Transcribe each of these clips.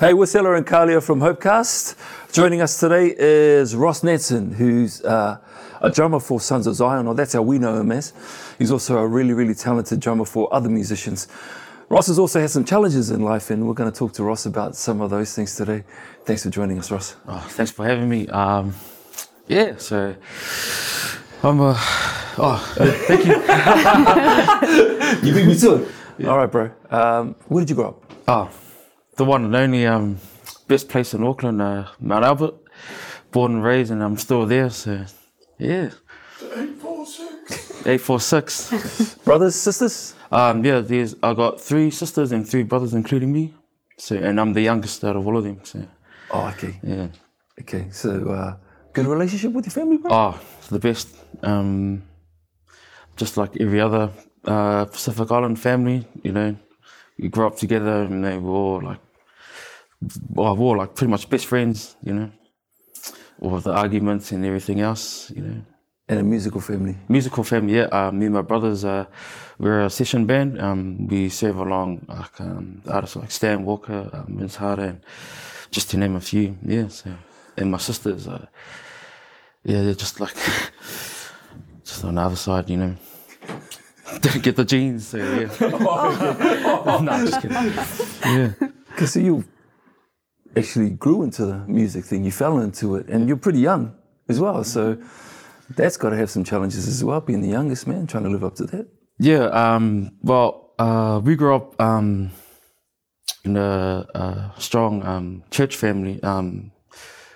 Hey, we're Stella and Kalia from Hopecast. Joining us today is Ross Nanson, who's uh, a drummer for Sons of Zion, or that's how we know him as. He's also a really, really talented drummer for other musicians. Ross has also had some challenges in life, and we're going to talk to Ross about some of those things today. Thanks for joining us, Ross. Oh, thanks for having me. Um, yeah, so I'm a. Oh, thank you. You beat me to it. All right, bro. Um, where did you grow up? Oh, the one and only um, best place in Auckland, uh, Mount Albert. Born and raised, and I'm still there. So, yeah. Eight four six. Eight four six. Brothers, sisters? Um, yeah, there's I got three sisters and three brothers, including me. So, and I'm the youngest out of all of them. So, Oh, okay. yeah. Okay, so uh, good relationship with your family, bro? Oh, the best. Um, just like every other uh, Pacific Island family, you know, you grow up together and they were all like, well, we're like pretty much best friends, you know, all the arguments and everything else, you know. And a musical family. Musical family, yeah. Uh, me and my brothers, uh, we're a session band. Um, we serve along like um, artists like Stan Walker, um, Vince Harder, and just to name a few. Yeah. So, and my sisters, uh, yeah, they're just like just on the other side, you know. Didn't get the genes, so yeah. no, just kidding. Yeah. Because you actually grew into the music thing, you fell into it, and you're pretty young as well. So that's got to have some challenges as well, being the youngest man, trying to live up to that. Yeah, um, well, uh, we grew up um, in a, a strong um, church family. Um,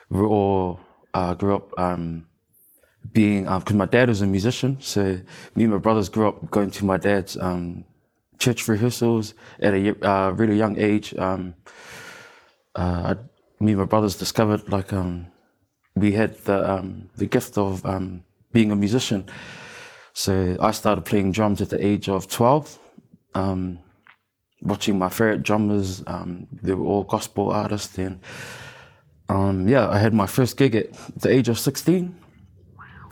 we all uh, grew up um, being, because my dad was a musician, so me and my brothers grew up going to my dad's um, church rehearsals at a uh, really young age. Um, uh, me and my brothers discovered like um, we had the um, the gift of um, being a musician. So I started playing drums at the age of 12, um, watching my favorite drummers. Um, they were all gospel artists. And um, yeah, I had my first gig at the age of 16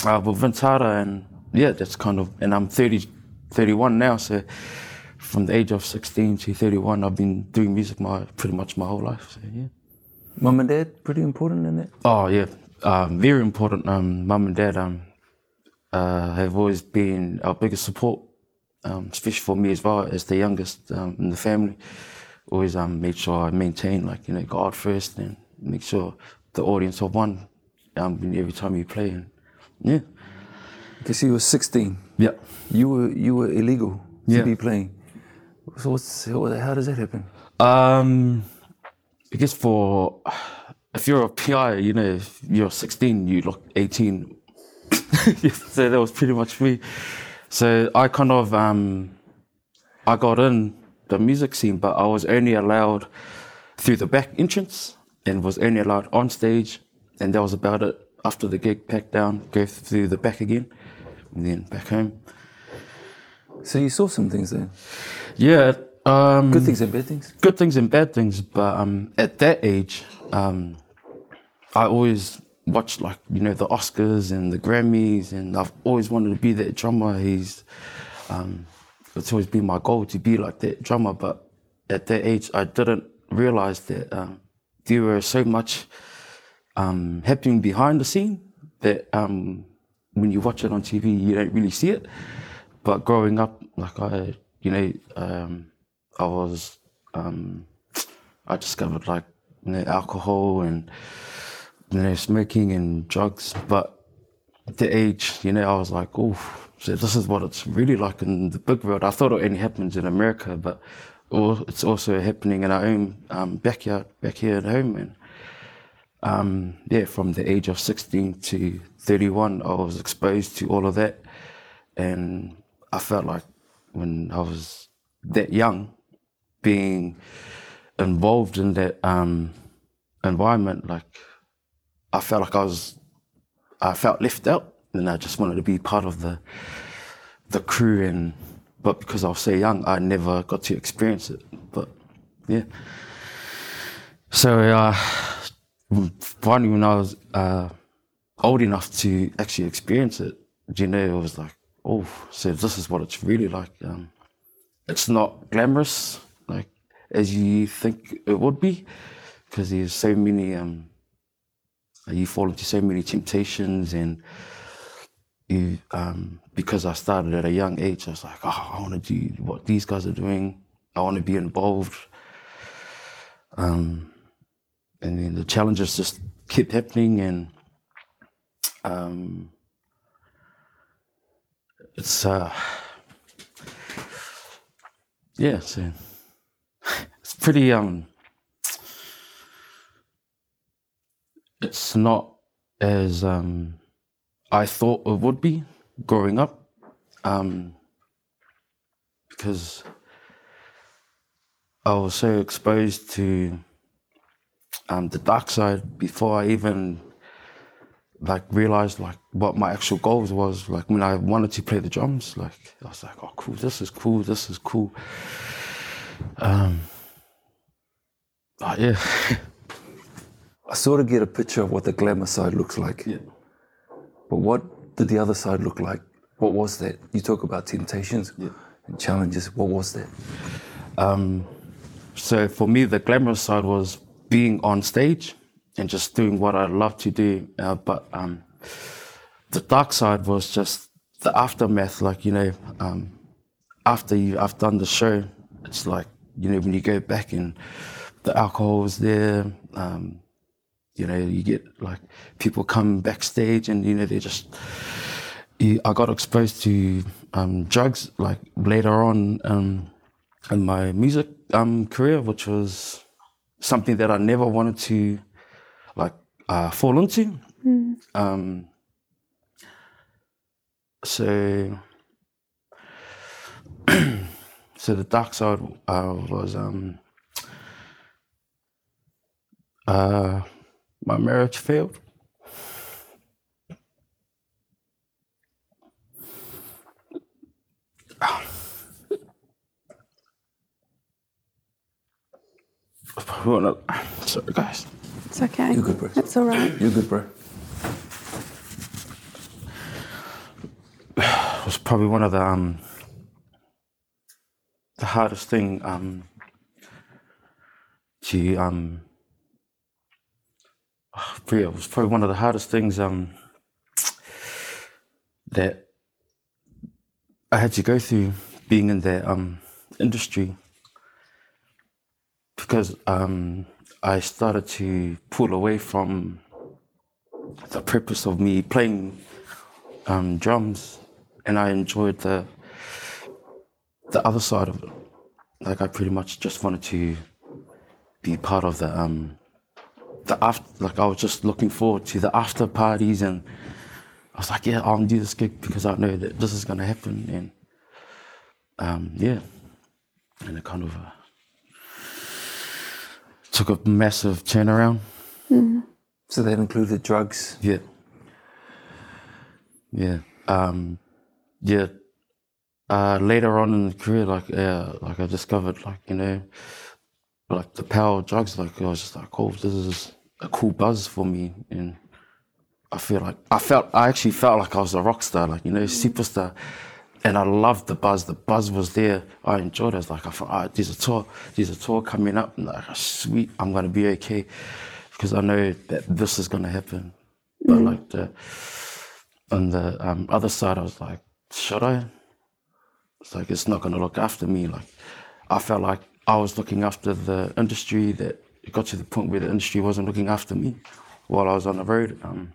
uh, with Vince Harder. And yeah, that's kind of, and I'm 30, 31 now. So from the age of 16 to 31, I've been doing music my pretty much my whole life. So yeah. Mum and dad, pretty important in that. Oh yeah, um, very important. Um, mum and dad um, uh, have always been our biggest support, um, especially for me as well as the youngest um, in the family. Always um, made sure I maintain like you know God first and make sure the audience are one um, every time you play. And yeah, Because you were 16, yeah. you were you were illegal to Yeah. be playing. So what's, how does that happen? Um, I guess for if you're a PI, you know, if you're 16, you look 18. so that was pretty much me. So I kind of um, I got in the music scene, but I was only allowed through the back entrance and was only allowed on stage, and that was about it. After the gig, packed down, go through the back again, and then back home. So you saw some things there, Yeah. Um, good things and bad things. good things and bad things, but um, at that age, um, I always watched like you know the Oscars and the Grammys, and I've always wanted to be that drummer. He's um, it's always been my goal to be like that drummer, but at that age, I didn't realize that um, there were so much um, happening behind the scene that um, when you watch it on TV, you don't really see it. But growing up, like I, you know, um, I was, um, I discovered like you know, alcohol and you know smoking and drugs. But at the age, you know, I was like, oh, so this is what it's really like in the big world. I thought it only happens in America, but it's also happening in our own um, backyard, back here at home. And um, yeah, from the age of 16 to 31, I was exposed to all of that. And I felt like when I was that young, being involved in that um, environment, like I felt like I was, I felt left out, and I just wanted to be part of the the crew. And but because I was so young, I never got to experience it. But yeah, so uh, finally when I was uh, old enough to actually experience it, you know, it was like, oh, so this is what it's really like. Um, it's not glamorous, like as you think it would be, because there's so many um, you fall into so many temptations and you um, because I started at a young age, I was like, oh, I want to do what these guys are doing. I want to be involved. Um, and then the challenges just kept happening, and um, it's uh, yeah, so it's pretty um, it's not as um, I thought it would be growing up, um, because I was so exposed to um, the dark side before I even like realized like what my actual goals was. Like when I wanted to play the drums, like I was like, oh cool, this is cool, this is cool. Um, but yeah. I sort of get a picture of what the glamour side looks like. yeah. But what did the other side look like? What was that? You talk about temptations yeah. and challenges. What was that? Um, so for me, the glamorous side was being on stage and just doing what I love to do. Uh, but um, the dark side was just the aftermath. Like you know, um, after you I've done the show, it's like you know when you go back and the alcohol was there. Um, you know, you get like people come backstage and you know they just. I got exposed to um, drugs like later on um, in my music um, career, which was something that I never wanted to like uh, fall into. Um, so, so the dark side uh, was um, uh, my marriage failed. Sorry, guys. It's okay. You're good, bro. It's all right. You're good, bro. It was probably one of the um, the hardest thing um, to um, yeah, it was probably one of the hardest things um, that I had to go through being in that um, industry because um, I started to pull away from the purpose of me playing um, drums, and I enjoyed the the other side of it. Like I pretty much just wanted to be part of the um, the after. Like I was just looking forward to the after parties, and I was like, yeah, I'll do this gig because I know that this is gonna happen, and um, yeah, and it kind of uh, took a massive turnaround. So that included drugs. Yeah. Yeah. Um, yeah. Uh, later on in the career, like, yeah, like I discovered, like, you know, like the power of drugs, like, I was just like, oh, this is a cool buzz for me. And I feel like, I felt, I actually felt like I was a rock star, like, you know, superstar. And I loved the buzz. The buzz was there. I enjoyed it. I was like, I thought, ah, there's a tour, there's a tour coming up. And like, sweet, I'm going to be okay. Because I know that this is going to happen. But like the, on the um, other side, I was like, should I? It's like, it's not going to look after me. Like, I felt like I was looking after the industry that it got to the point where the industry wasn't looking after me while I was on the road, um,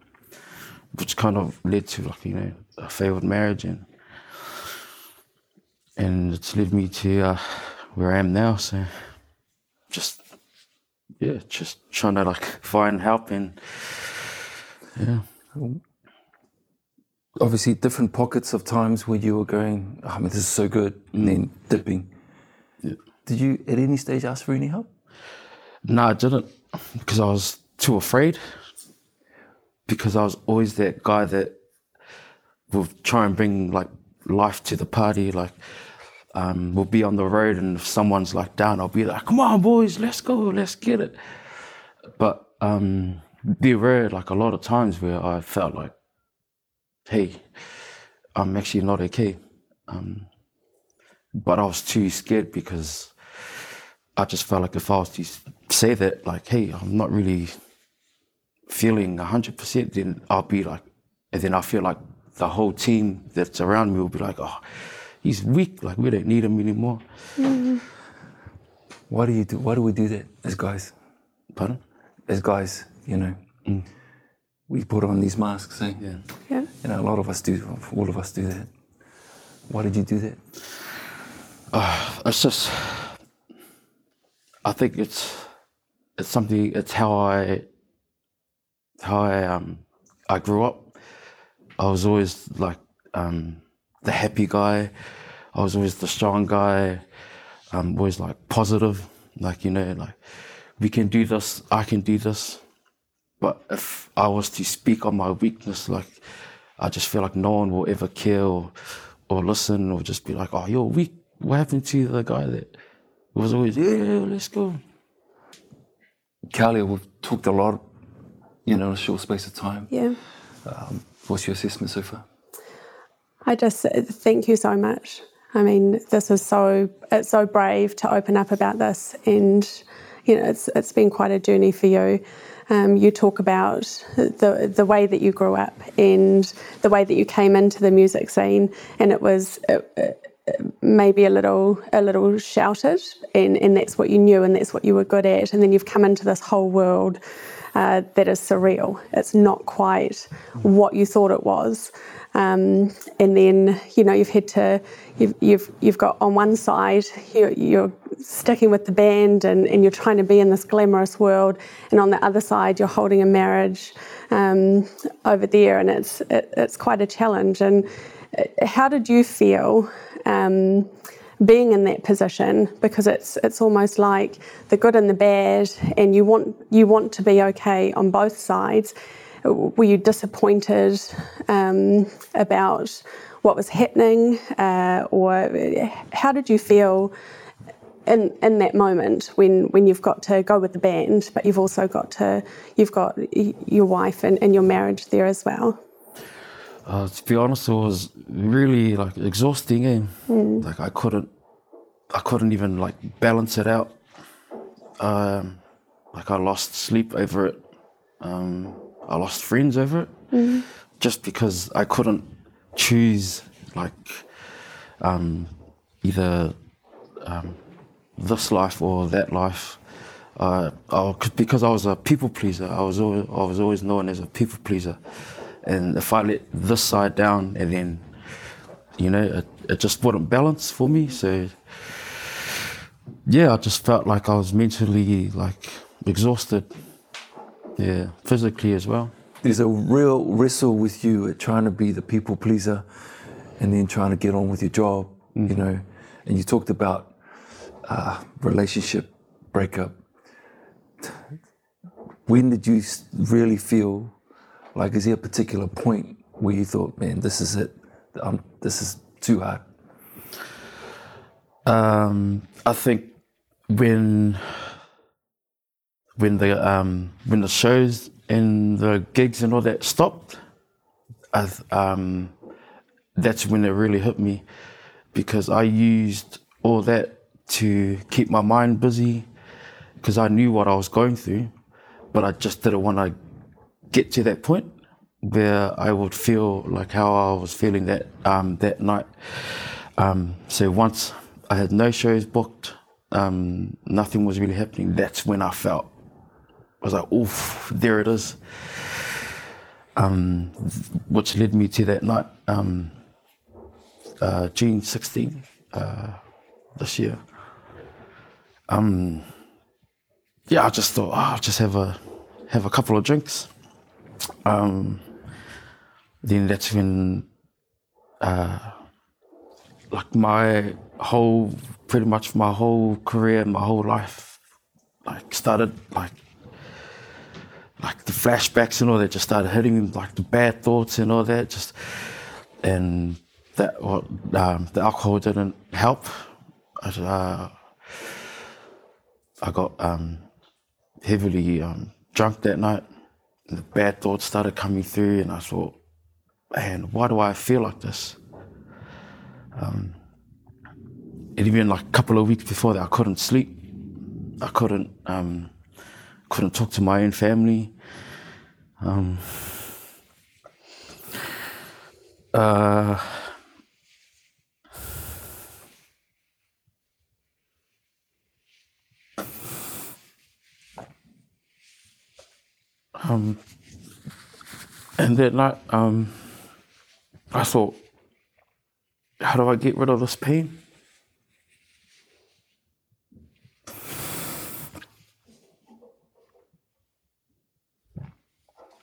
which kind of led to like, you know, a failed marriage and and it's led me to uh, where I am now. So just yeah, just trying to like find help and yeah. Obviously, different pockets of times where you were going, oh, I mean, this is so good, and then dipping. Yeah. Did you at any stage ask for any help? No, I didn't because I was too afraid. Because I was always that guy that would try and bring like life to the party. Like, um, we'll be on the road, and if someone's like down, I'll be like, "Come on, boys, let's go, let's get it." But um, were like a lot of times where I felt like, "Hey, I'm actually not okay," um, but I was too scared because I just felt like if I was to say that, like, hey, I'm not really feeling 100%, then I'll be like, and then I feel like the whole team that's around me will be like, oh, he's weak, like, we don't need him anymore. Why do you do? Why do we do that as guys? Pardon? As guys, you know, we put on these masks. Eh? Yeah. Yeah. You know, a lot of us do. All of us do that. Why did you do that? it's just I think it's it's something it's how I how I um I grew up. I was always like um the happy guy. I was always the strong guy. I'm always like positive. Like, you know, like we can do this, I can do this. But if I was to speak on my weakness, like I just feel like no one will ever care or, or listen or just be like, oh, you're weak. What happened to the guy that was always, yeah, yeah, let's go. Kalia, we've talked a lot, you know, in a short space of time. Yeah. Um, what's your assessment so far? I just thank you so much. I mean, this is so it's so brave to open up about this, and you know, it's it's been quite a journey for you. Um, you talk about the the way that you grew up and the way that you came into the music scene, and it was uh, uh, maybe a little a little shouted, and and that's what you knew, and that's what you were good at, and then you've come into this whole world uh, that is surreal. It's not quite what you thought it was. Um, and then you know you've had to you've you've, you've got on one side you're, you're sticking with the band and, and you're trying to be in this glamorous world. And on the other side you're holding a marriage um, over there. And it's it, it's quite a challenge. And uh, how did you feel um, being in that position? Because it's it's almost like the good and the bad and you want you want to be okay on both sides were you disappointed um, about what was happening, uh, or how did you feel in in that moment when when you've got to go with the band, but you've also got to you've got your wife and, and your marriage there as well? Uh, to be honest, it was really like exhausting. Eh? Like I couldn't, I couldn't even like balance it out. Um, like I lost sleep over it. Um, I lost friends over it, just because I couldn't choose like um, either um, this life or that life. Uh, I, because I was a people pleaser, I was always, I was always known as a people pleaser, and if I let this side down, and then you know it, it just wouldn't balance for me. So yeah, I just felt like I was mentally like exhausted. Yeah, physically as well. There's a real wrestle with you at trying to be the people pleaser and then trying to get on with your job, you know. And you talked about uh, relationship breakup. When did you really feel like, is there a particular point where you thought, man, this is it? Um, this is too hard? Um, I think when when the um, when the shows and the gigs and all that stopped, I, um, that's when it really hit me because I used all that to keep my mind busy because I knew what I was going through, but I just didn't want to get to that point where I would feel like how I was feeling that um, that night. Um, so once I had no shows booked, um, nothing was really happening. That's when I felt I was like, "Oof, there it is," um, which led me to that night, um, uh, June 16th uh, this year. Um, yeah, I just thought, oh, I'll just have a have a couple of drinks. Um, then that's when uh, like my whole pretty much my whole career my whole life like started like like the flashbacks and all that just started hitting me like the bad thoughts and all that just and that what um, the alcohol didn't help I, uh, I got um, heavily um, drunk that night and the bad thoughts started coming through and I thought man why do I feel like this Um and even like a couple of weeks before that, I couldn't sleep. I couldn't. Um, couldn't talk to my own family. Um, uh, um, and then like um, I thought, how do I get rid of this pain?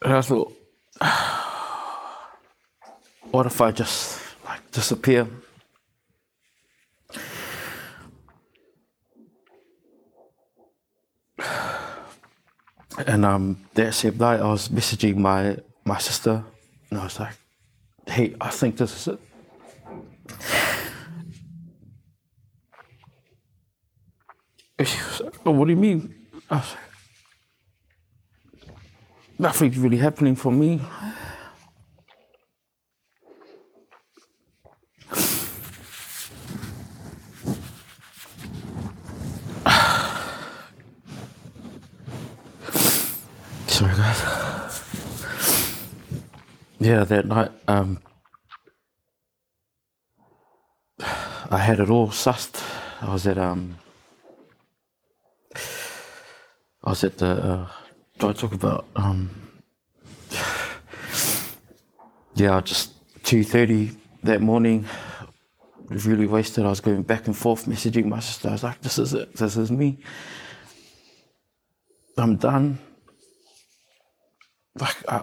And I thought, what if I just like disappear? And um, that same night, I was messaging my my sister, and I was like, "Hey, I think this is it." And she was like, "Oh, what do you mean?" I was like, "Nothing's really happening for me." Sorry, guys. Yeah, that night, um, I had it all sussed. I was at, um, I was at the, uh, I talk about, um, yeah, just 2.30 that morning, really wasted. I was going back and forth messaging my sister. I was like, this is it, this is me. I'm done like I,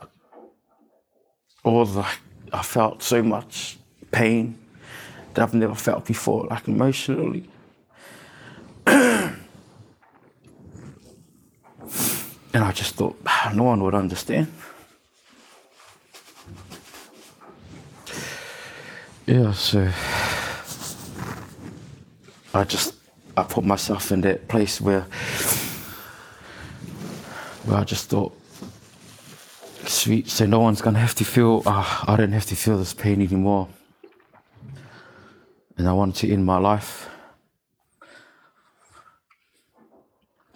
or like I felt so much pain that I've never felt before, like emotionally. I just thought "Ah, no one would understand. Yeah, so I just I put myself in that place where where I just thought sweet. So no one's gonna have to feel. Uh, I don't have to feel this pain anymore. And I wanted to end my life,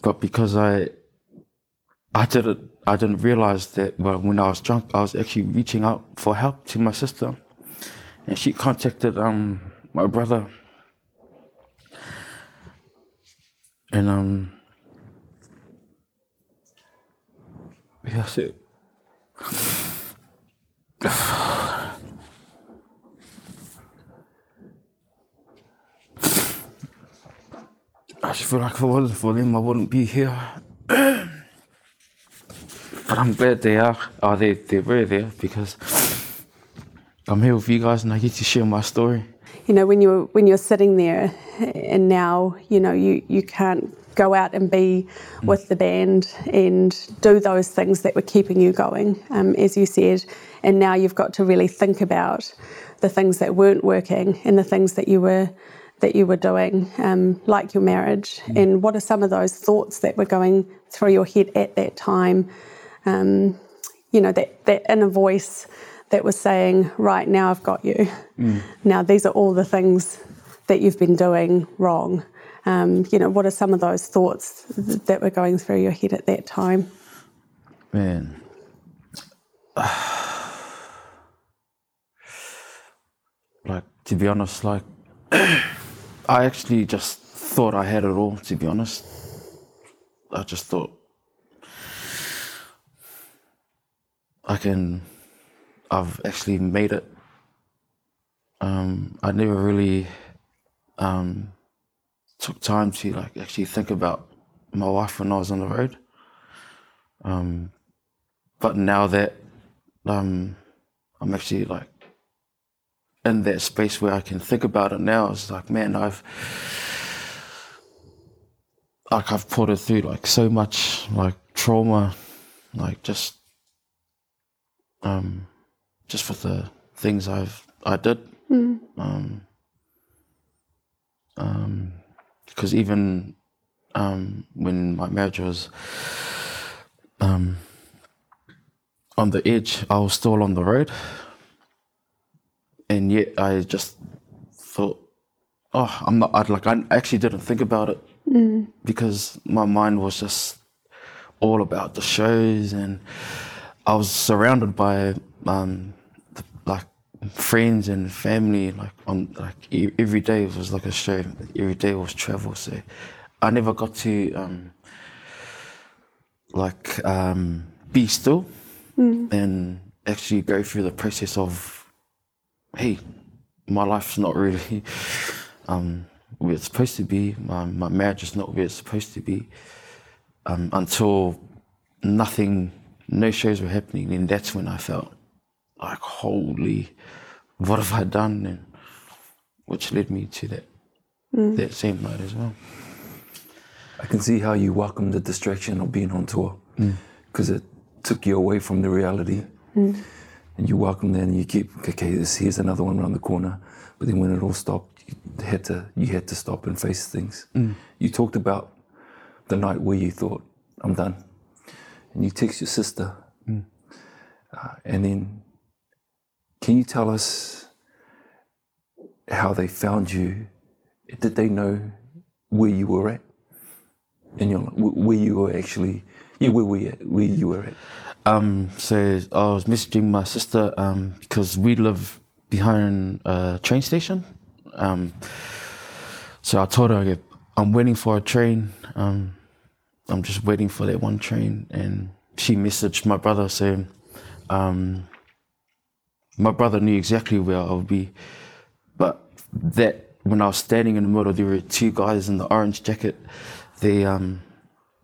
but because I, I didn't, I didn't realize that. Well, when I was drunk, I was actually reaching out for help to my sister, and she contacted um my brother, and um. Yeah, so I just feel like if it wasn't for them, I wouldn't be here. But I'm glad they are. Oh, they, they're very there because I'm here with you guys and I get to share my story. you know when you're when you're sitting there and now you know you you can't go out and be with the band and do those things that were keeping you going um, as you said and now you've got to really think about the things that weren't working and the things that you were that you were doing um, like your marriage and what are some of those thoughts that were going through your head at that time um, you know that that inner voice that was saying right now i've got you now these are all the things that you've been doing wrong um, you know what are some of those thoughts th- that were going through your head at that time Man. like, to be honest, like, I actually just thought I had it all, to be honest. I just thought I can, I've actually made it. Um, I never really um, took time to like actually think about my wife when I was on the road. Um, but now that um, I'm actually like in that space where I can think about it now, it's like, man, I've like I've put it through like so much like trauma, like just um, just for the things I've I did. Um, um, because even um, when my marriage was um, on the edge, I was still on the road, and yet I just thought, oh, I'm not. I'd like I actually didn't think about it because my mind was just all about the shows, and I was surrounded by um, the, like friends and family. Like on like e- every day was like a show. Every day was travel. So I never got to um, like um, be still and actually go through the process of, hey, my life's not really um, where it's supposed to be. My, my marriage is not where it's supposed to be. Um, until nothing, no shows were happening, and that's when I felt like, holy, what have I done? And which led me to that mm. that same night as well. I can see how you welcomed the distraction of being on tour mm. because it took you away from the reality. Mm. And you welcomed that and you keep, okay, this, here's another one around the corner. But then when it all stopped, you had to, you had to stop and face things. You talked about the night where you thought, I'm done. And you text your sister. Uh, and then, can you tell us how they found you? Did they know where you were at? In your, where you were actually, yeah, where, we at, where you were at? Um, so I was messaging my sister um, because we live behind a train station. Um, so I told her I'm waiting for a train. Um, I'm just waiting for that one train, and she messaged my brother saying, um, my brother knew exactly where I would be, but that when I was standing in the middle, there were two guys in the orange jacket. They um,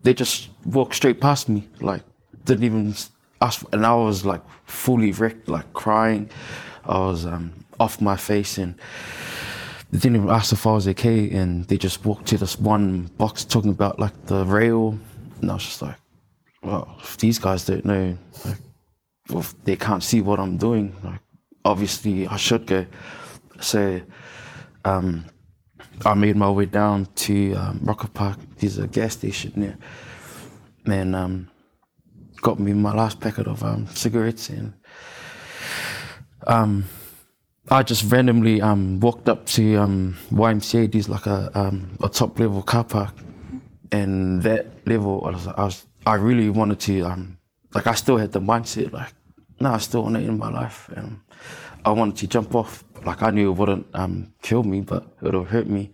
they just walked straight past me, like didn't even ask, and I was like fully wrecked, like crying. I was um, off my face, and they didn't even ask if I was okay, and they just walked to this one box talking about like the rail, and I was just like, well, if these guys don't know, like, if they can't see what I'm doing, like obviously I should go. So um, I made my way down to um, Rocket Park. There's a gas station there, and um, got me my last packet of um, cigarettes, and um, I just randomly um, walked up to um, YMCA. There's like a um, a top level car park, and that level I was, I was I really wanted to um, like I still had the mindset like no I still want it in my life. And I wanted to jump off. Like I knew it wouldn't um, kill me but it'll hurt me.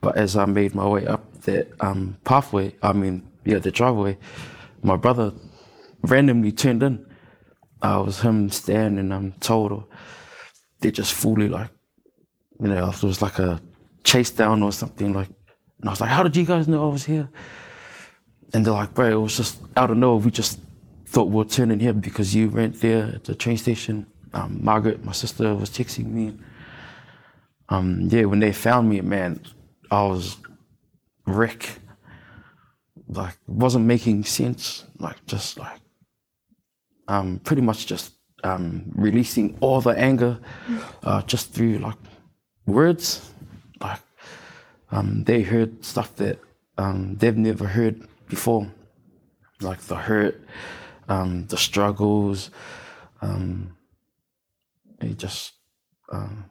But as I made my way up that um, pathway I mean yeah the driveway my brother randomly turned in. I was him standing I'm told they just fully like you know it was like a chase down or something like and I was like how did you guys know I was here and they're like, bro, it was just out of nowhere. We just thought we'd turn in here because you went there at the train station. Um, Margaret, my sister, was texting me. Um, yeah, when they found me, man, I was wreck. Like, wasn't making sense. Like, just like, um, pretty much just um, releasing all the anger uh, just through like words. Like, um, they heard stuff that um, they've never heard before, like the hurt, um, the struggles. Um, it just, um,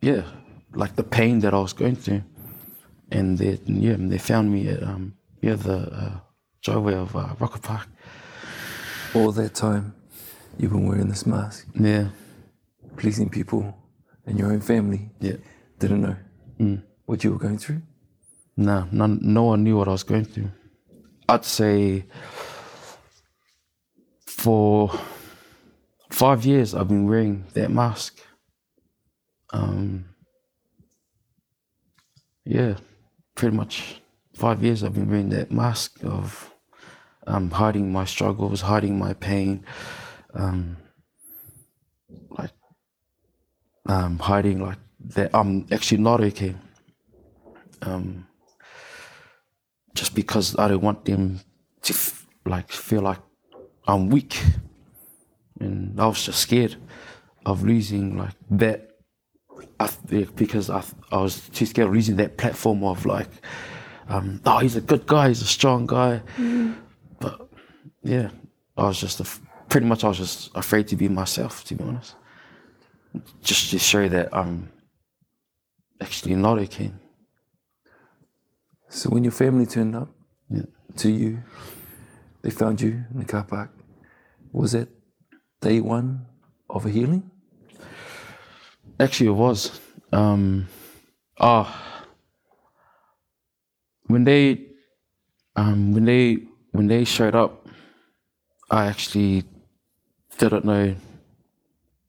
yeah, like the pain that I was going through, and they, yeah, they found me at um, yeah the uh, driveway of uh, Rocket Park. All that time, you've been wearing this mask, Yeah, pleasing people and your own family. yeah. Didn't know what you were going through. No, none, no one knew what I was going through. I'd say for five years I've been wearing that mask. Um, yeah, pretty much five years I've been wearing that mask of um, hiding my struggles, hiding my pain, um, like um, hiding like that I'm actually not okay. Um, just because I don't want them to f- like feel like I'm weak, and I was just scared of losing like that. I, th- because I, th- I was too scared of losing that platform of like, um, oh, he's a good guy, he's a strong guy, but yeah, I was just af- pretty much I was just afraid to be myself, to be honest, just to show that I'm actually not okay. So when your family turned up Yeah. to you, they found you in the car park. Was it day one of a healing? Actually, it was. Um, oh, when they, um, when they, when they showed up, I actually didn't know.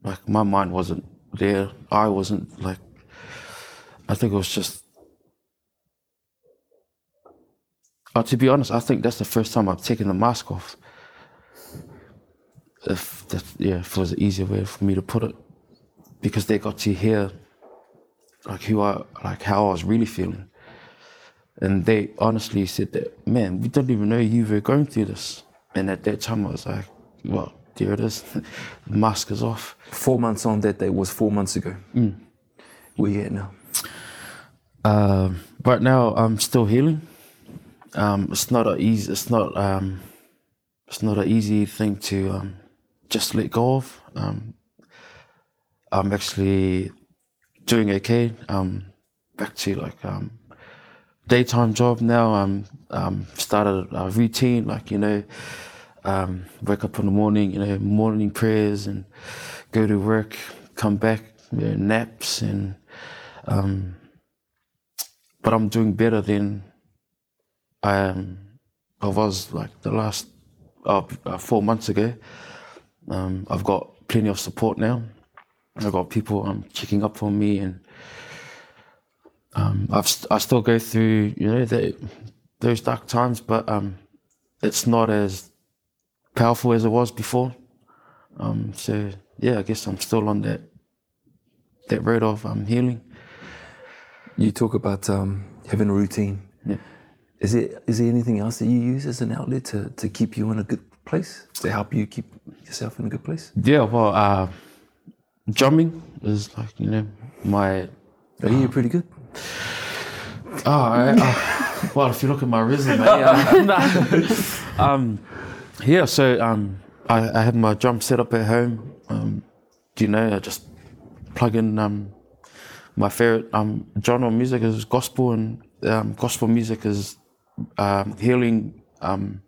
Like my mind wasn't there. I wasn't like. I think it was just. Uh, to be honest, I think that's the first time I've taken the mask off. If that, yeah, if it was an easier way for me to put it, because they got to hear like who I like how I was really feeling. And they honestly said that, man, we don't even know you were going through this. And at that time I was like, well, there it is. the mask is off. Four months on that day was four months ago. Where you at now? Um, right now I'm still healing. Um, it's not a easy it's not um, it's not an easy thing to um, just let go of. Um, I'm actually doing okay. Um, back to like um, daytime job now. I'm um, started a routine, like you know, um, wake up in the morning, you know, morning prayers and go to work, come back, you know, naps and. Um, but I'm doing better than I um, I was like the last uh, uh, four months ago. Um, I've got plenty of support now. I've got people um, checking up on me, and um, I've st- I still go through you know the, those dark times, but um, it's not as powerful as it was before. Um, so yeah, I guess I'm still on that that road of um, healing. You talk about um, having a routine. Yeah. Is it is there anything else that you use as an outlet to, to keep you in a good place? To help you keep yourself in a good place? Yeah, well, uh, drumming is like you know my Are you pretty good? Oh, I, uh, well, if you look at my resume, yeah, um, yeah. So um, I, I have my drum set up at home. Um, you know, I just plug in um, my favorite um, genre of music is gospel, and um, gospel music is um, healing. Um,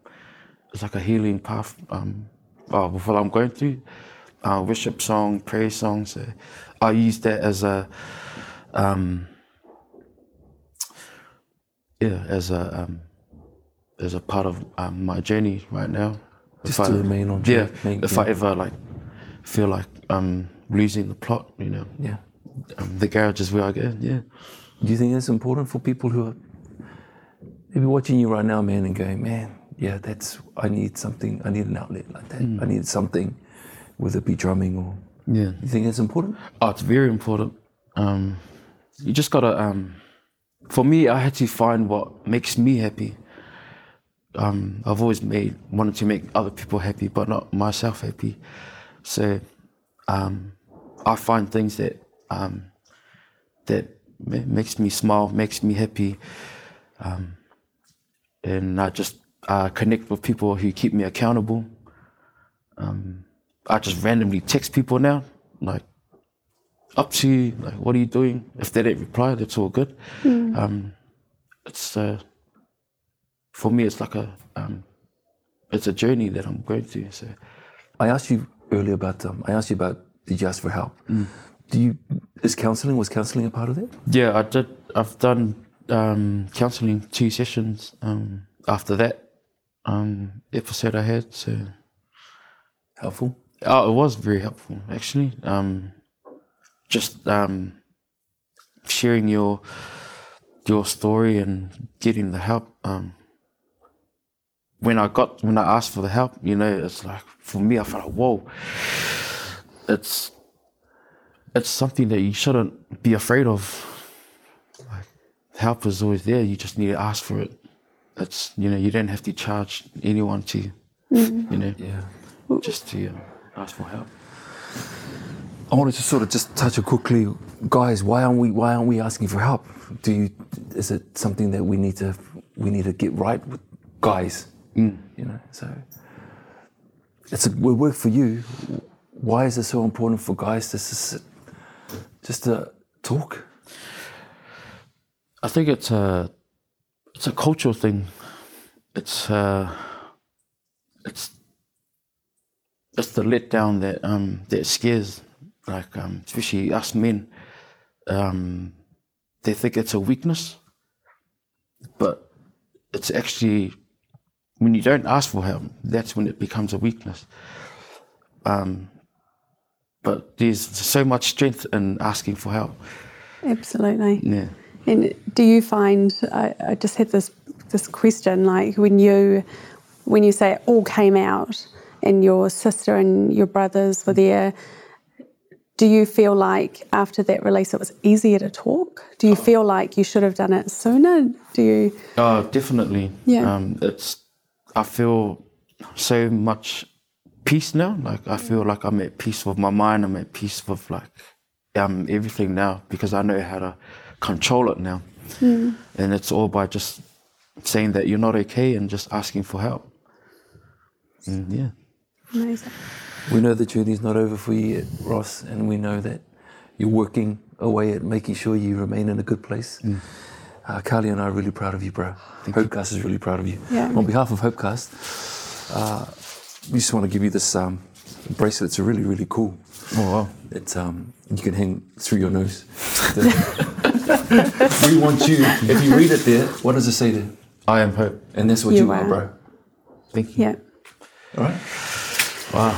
it's like a healing path. Um, uh, what I'm going through, uh, worship song, praise song. So I use that as a um, yeah, as a um, as a part of um, my journey right now. Just If to I- remain on Yeah, track, make- if yeah. I ever like feel like I'm losing the plot, you know, Yeah. um, the garage is where I go. Yeah, Do you think that's important for people who are maybe watching you right now, man, and going, man, yeah, that's I need something. I need an outlet like that. I need something, whether it be drumming or. yeah. You think that's important? Oh, it's very important. Um, you just gotta. Um, for me, I had to find what makes me happy. Um, I've always made wanted to make other people happy, but not myself happy. So um, I find things that um, that ma- makes me smile, makes me happy, um, and I just uh, connect with people who keep me accountable. Um, I just randomly text people now, like up to you, like what are you doing? If they don't reply, that's all good. Um, it's uh, for me, it's like a um, it's a journey that I'm going through. So I asked you earlier about. Um, I asked you about. Did you ask for help? Do you? Is counselling? Was counselling a part of it? yeah, I did. I've done um, counselling two sessions um, after that um, episode I had. So Helpful. Oh, it was very helpful actually. Um, just um, sharing your your story and getting the help. Um, when I got when I asked for the help, you know, it's like for me, I felt like whoa. It's it's something that you shouldn't be afraid of. Like help is always there. You just need to ask for it. It's you know you don't have to charge anyone to you know Yeah. just to um, ask for help. I wanted to sort of just touch it quickly, guys. Why aren't we? Why aren't we asking for help? Do you? Is it something that we need to? We need to get right with guys. You know. So it's a we work for you. Why is it so important for guys to just sit, just to talk? I think it's a it's a cultural thing. It's uh, it's it's the letdown that um, that scares, like um, especially us men. Um, they think it's a weakness, but it's actually when you don't ask for help, that's when it becomes a weakness. Um, but there's so much strength in asking for help. Absolutely. Yeah. And do you find? I, I just had this this question, like when you when you say it all came out, and your sister and your brothers were there. Do you feel like after that release it was easier to talk? Do you feel like you should have done it sooner? Do you? Oh, definitely. Yeah. Um, it's. I feel so much peace now. Like I feel like I'm at peace with my mind. I'm at peace with like um everything now because I know how to control it now. And it's all by just saying that you're not okay and just asking for help. And yeah. Amazing. We know the journey's not over for you yet, Ross, and we know that you're working away at making sure you remain in a good place. Uh, Carly and I are really proud of you, bro. Hopecast is really proud of you. Yeah. On behalf of Hopecast, uh, we just want to give you this um, bracelet. It's really, really cool. Oh wow. It's um, you can hang through your nose. we want you. If you read it there, what does it say there? I am hope. And that's what You you, are, are. bro. Thank you. Yeah. All right. Wow.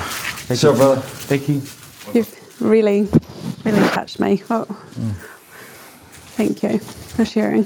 Thank So, you. brother. Thank you. You've really, really touched me. Oh. Thank you for sharing.